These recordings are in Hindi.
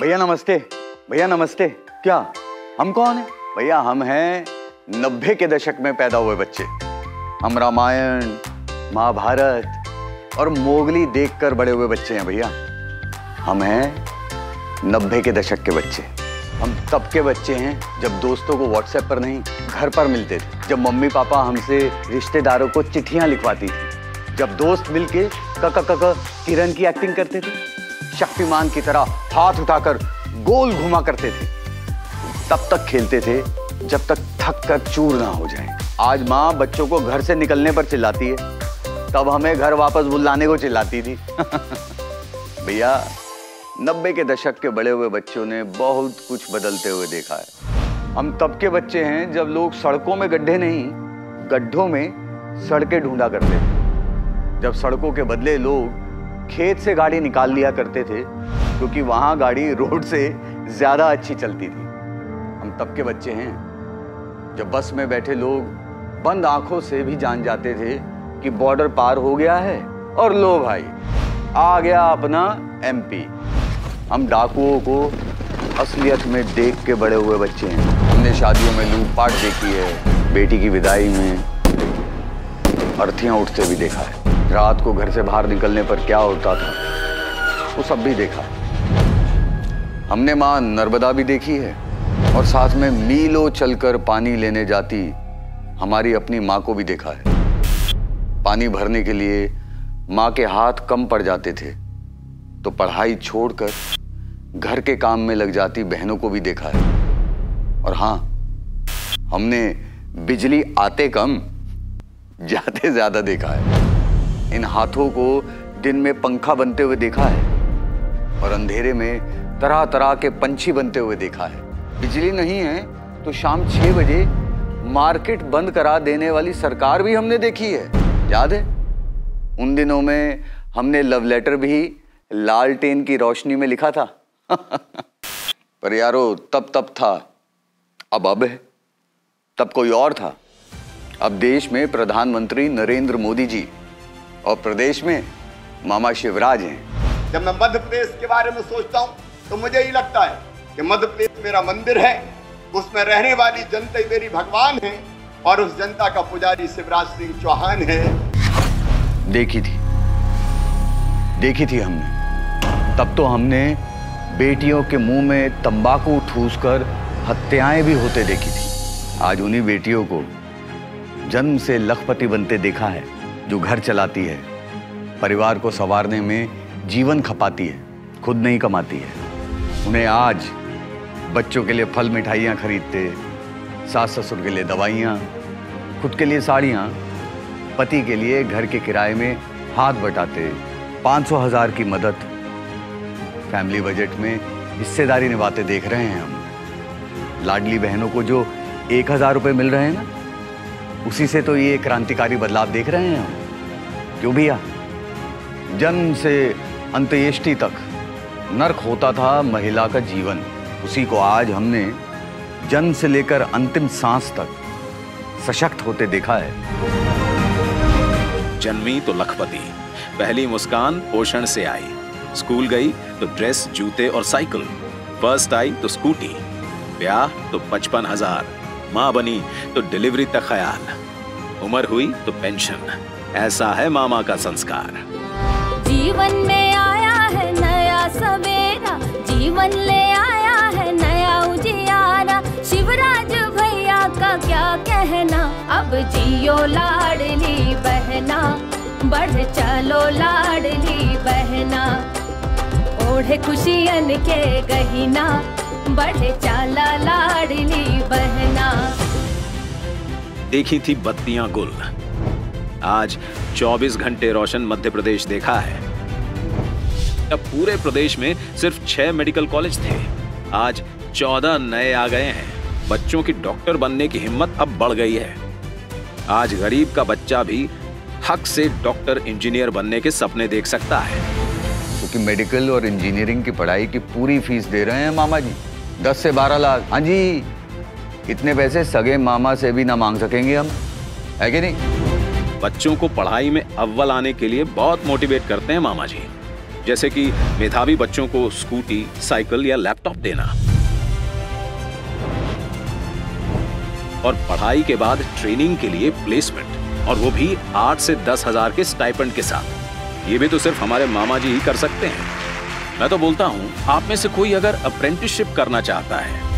भैया नमस्ते भैया नमस्ते। क्या? हम कौन है? भैया, हम हैं नब्बे के दशक में पैदा हुए बच्चे। हम रामायण, महाभारत और मोगली देखकर बड़े हुए बच्चे हैं भैया। हम हैं नब्बे के दशक के बच्चे। हम तब के बच्चे हैं जब दोस्तों को व्हाट्सएप पर नहीं, घर पर मिलते थे। जब मम्मी पापा हमसे रिश्तेदारों को चिट्ठियाँ लिखवाती थी। जब दोस्त मिलके कक किरण की एक्टिंग करते थे। शक्तिमान की तरह हाथ उठाकर गोल घुमा करते थे। तब तक खेलते थे, जब तक थक कर चूर ना हो जाए। आज माँ बच्चों को घर से निकलने पर चिल्लाती है। तब हमें घर वापस बुलाने को चिल्लाती थी। भैया, नब्बे के दशक के बड़े हुए बच्चों ने बहुत कुछ बदलते हुए देखा है। हम तब के बच्चे हैं जब लोग सड़कों में गड्ढे नहीं, गड्ढों में सड़कें ढूंढा करते थे। जब सड़कों के बदले लोग खेत से गाड़ी निकाल लिया करते थे, क्योंकि वहाँ गाड़ी रोड से ज़्यादा अच्छी चलती थी। हम तब के बच्चे हैं, जब बस में बैठे लोग बंद आँखों से भी जान जाते थे कि बॉर्डर पार हो गया है, और लो भाई, आ गया अपना एमपी हम डाकुओं को असलियत में देख के बड़े हुए बच्चे हैं। हमने शादियों में लूटपाट देखी है, बेटी की विदाई में अर्थियाँ उठते भी देखा है। रात को घर से बाहर निकलने पर क्या होता था, वो सब भी देखा। हमने माँ नर्मदा भी देखी है और साथ में मीलों चलकर पानी लेने जाती हमारी अपनी माँ को भी देखा है। पानी भरने के लिए माँ के हाथ कम पड़ जाते थे तो पढ़ाई छोड़कर घर के काम में लग जाती बहनों को भी देखा है। और हाँ हमने बिजली आते कम जाते ज़्यादा देखा है। इन हाथों को दिन में पंखा बनते हुए देखा है और अंधेरे में तरह तरह के पंछी बनते हुए देखा है। बिजली नहीं है तो शाम छह बजे मार्केट बंद करा देने वाली सरकार भी हमने देखी है। याद है? उन दिनों में हमने लव लेटर भी लालटेन की रोशनी में लिखा था। पर यारो, तब तब था, अब अब है। तब कोई और था। अब देश में प्रधानमंत्री नरेंद्र मोदी जी और प्रदेश में मामा शिवराज हैं। जब मैं मध्य प्रदेश के बारे में सोचता हूँ तो मुझे ही लगता है कि मध्य प्रदेश मेरा मंदिर है उसमें रहने वाली जनता ही मेरी भगवान है और उस जनता का पुजारी शिवराज सिंह चौहान है। देखी थी। देखी थी हमने। तब तो हमने बेटियों के मुँह में तंबाकू ठूस कर हत्याएँ भी होते देखी थी। आज उन्हीं बेटियों को जन्म से लखपति बनते देखा है। जो घर चलाती है, परिवार को संवारने में जीवन खपाती है, खुद नहीं कमाती है। उन्हें आज बच्चों के लिए फल मिठाइयाँ खरीदते सास ससुर के लिए दवाइयाँ, खुद के लिए साड़ियाँ, पति के लिए घर के किराए में हाथ बटाते, पाँच सौ हज़ार की मदद, फैमिली बजट में हिस्सेदारी निभाते देख रहे हैं हम। लाडली बहनों को जो एक हज़ार रुपये मिल रहे हैं ना, उसी से तो ये क्रांतिकारी बदलाव देख रहे हैं हम। क्यों भैया? जन्म से अंत्येष्टि तक नर्क होता था महिला का जीवन। उसी को आज हमने जन्म से लेकर अंतिम सांस तक सशक्त होते देखा है। जन्मी तो लखपति, पहली मुस्कान पोषण से आई। स्कूल गई तो ड्रेस, जूते और साइकिल। फ़र्स्ट आई तो स्कूटी, ब्याह तो पचपन हज़ार। माँ बनी तो डिलीवरी तक ख्याल। उम्र हुई तो पेंशन। ऐसा है मामा का संस्कार। जीवन में आया है नया सवेरा जीवन ले आया है नया उजियारा। शिवराज भैया का क्या कहना? अब जियो लाडली बहना बढ़ चलो लाडली बहना। ओढ़े खुशियन के गहिना बढ़े चाला लाडली बहना। देखी थी बत्तियाँ गुल। आज 24 घंटे रोशन मध्य प्रदेश देखा है। अब पूरे प्रदेश में सिर्फ़ छह मेडिकल कॉलेज थे। आज 14 नए आ गए हैं। बच्चों की डॉक्टर बनने की हिम्मत अब बढ़ गई है। आज गरीब का बच्चा भी हक से डॉक्टर इंजीनियर बनने के सपने देख सकता है। क्योंकि तो मेडिकल और इंजीनियरिंग की पढ़ाई की पूरी फ़ीस दे रहे हैं मामा जी। दस से बारह लाख। हाँ जी। इतने पैसे सगे मामा से भी ना मांग सकेंगे हम। है कि नहीं? बच्चों को पढ़ाई में अव्वल आने के लिए बहुत मोटिवेट करते हैं मामा जी जैसे कि मेधावी बच्चों को स्कूटी, साइकिल या लैपटॉप देना। और पढ़ाई के बाद ट्रेनिंग के लिए प्लेसमेंट और वो भी आठ से दस हज़ार के स्टाइपेंड के साथ। ये भी तो सिर्फ़ हमारे मामा जी ही कर सकते हैं। मैं तो बोलता हूँ, आप में से कोई अगर अप्रेंटिसशिप करना चाहता है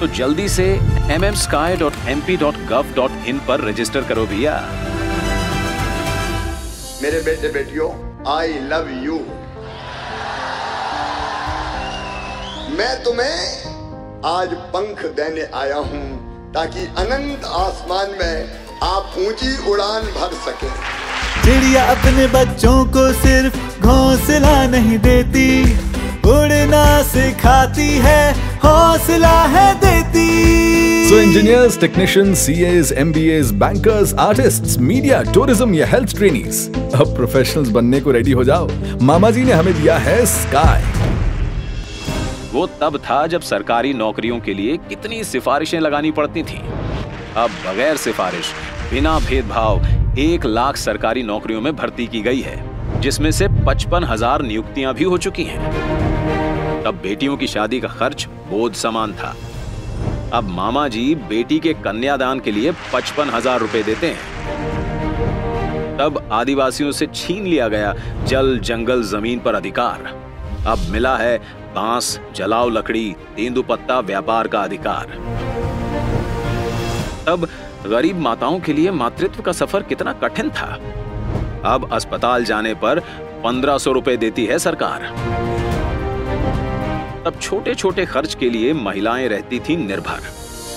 तो जल्दी से mmsky.mp.gov.in पर रजिस्टर करो भैया। मेरे बेटे बेटियों आई लव यू मैं तुम्हें आज पंख देने आया हूँ ताकि अनंत आसमान में आप ऊँची उड़ान भर सके। चिड़िया अपने बच्चों को सिर्फ़ घोंसला नहीं देती, उड़ना सिखाती है, हौसला है देती। So engineers, technicians, CAs, MBAs, bankers, artists, media, tourism या health trainees. अब प्रोफेशनल्स बनने को रेडी हो जाओ। मामा जी ने हमें दिया है स्काई वो तब था जब सरकारी नौकरियों के लिए कितनी सिफारिशें लगानी पड़ती थी। अब बगैर सिफारिश बिना भेदभाव एक लाख सरकारी नौकरियों में भर्ती की गई है जिसमें से पचपन हज़ार नियुक्तियाँ भी हो चुकी हैं। तब बेटियों की शादी का खर्च बोझ समान था। अब मामा जी बेटी के कन्यादान के लिए पचपन हज़ार रुपए देते हैं। तब आदिवासियों से छीन लिया गया जल जंगल ज़मीन पर अधिकार। अब मिला है बाँस, जलाव लकड़ी तेंदुपत्ता व्यापार का अधिकार। तब गरीब माताओं के लिए मातृत्व का सफ़र कितना कठिन था। अब अस्पताल जाने पर पंद्रह सौ रुपए देती है सरकार। तब छोटे छोटे खर्च के लिए महिलाएँ रहती थी निर्भर।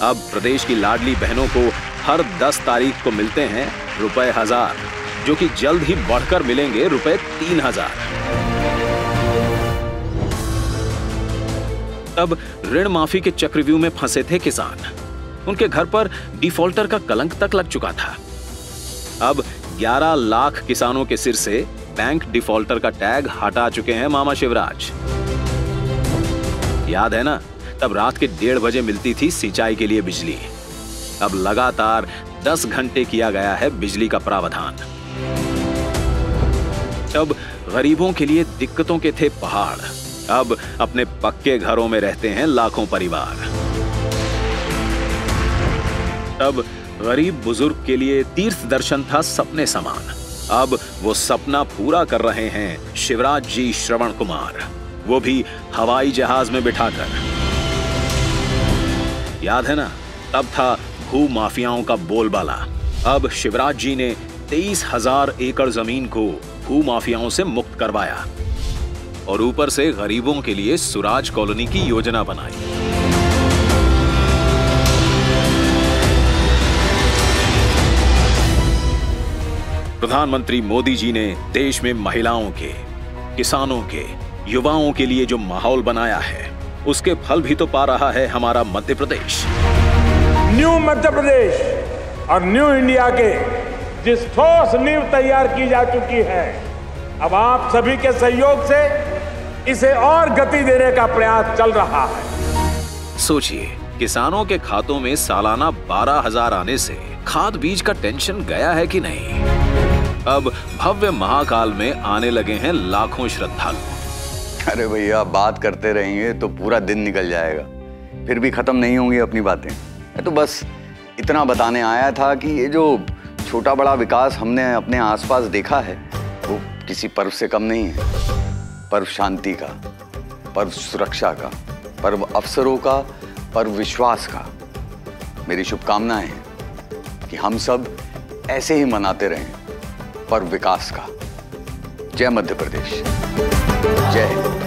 अब प्रदेश की लाडली बहनों को हर 10 तारीख को मिलते हैं रुपए हज़ार, जो कि जल्द ही बढ़कर मिलेंगे रुपए तीन हज़ार। तब ऋण माफ़ी के चक्रव्यूह में फंसे थे किसान। उनके घर पर डिफॉल्टर का कलंक तक लग चुका था। अब 11 लाख किसानों के सिर से बैंक डिफॉल्टर का टैग हटा चुके हैं मामा शिवराज। याद है ना? तब रात के डेढ़ बजे मिलती थी सिंचाई के लिए बिजली। अब लगातार 10 घंटे किया गया है बिजली का प्रावधान। तब गरीबों के लिए दिक्कतों के थे पहाड़। अब अपने पक्के घरों में रहते हैं लाखों परिवार। तब गरीब बुज़ुर्ग के लिए तीर्थ दर्शन था सपने समान। अब वो सपना पूरा कर रहे हैं शिवराज जी श्रवण कुमार। वो भी हवाई जहाज़ में बिठाकर। याद है ना, तब था भू माफियाओं का बोलबाला। अब शिवराज जी ने तेईस हज़ार एकड़ ज़मीन को भू माफियाओं से मुक्त करवाया और ऊपर से गरीबों के लिए सुराज कॉलोनी की योजना बनाई। प्रधानमंत्री मोदी जी ने देश में महिलाओं के, किसानों के युवाओं के लिए जो माहौल बनाया है उसके फल भी तो पा रहा है हमारा मध्य प्रदेश। न्यू मध्य प्रदेश और न्यू इंडिया के जिस ठोस नींव तैयार की जा चुकी है अब आप सभी के सहयोग से इसे और गति देने का प्रयास चल रहा है। सोचिए किसानों के खातों में सालाना बारह हज़ार आने से खाद बीज का टेंशन गया है कि नहीं? अब भव्य महाकाल में आने लगे हैं लाखों श्रद्धालु। अरे भैया, बात करते रहेंगे तो पूरा दिन निकल जाएगा। फिर भी खत्म नहीं होंगी अपनी बातें। मैं तो बस इतना बताने आया था कि ये जो छोटा बड़ा विकास हमने अपने आसपास देखा है, वो किसी पर्व से कम नहीं है। पर्व शांति का, पर्व सुरक्षा का, पर्व अवसरों का, पर्व विश्वास का। मेरी शुभकामनाएँ हैं कि हम सब ऐसे ही मनाते रहें, पर्व विकास का। जय मध्य प्रदेश। जय हिंद।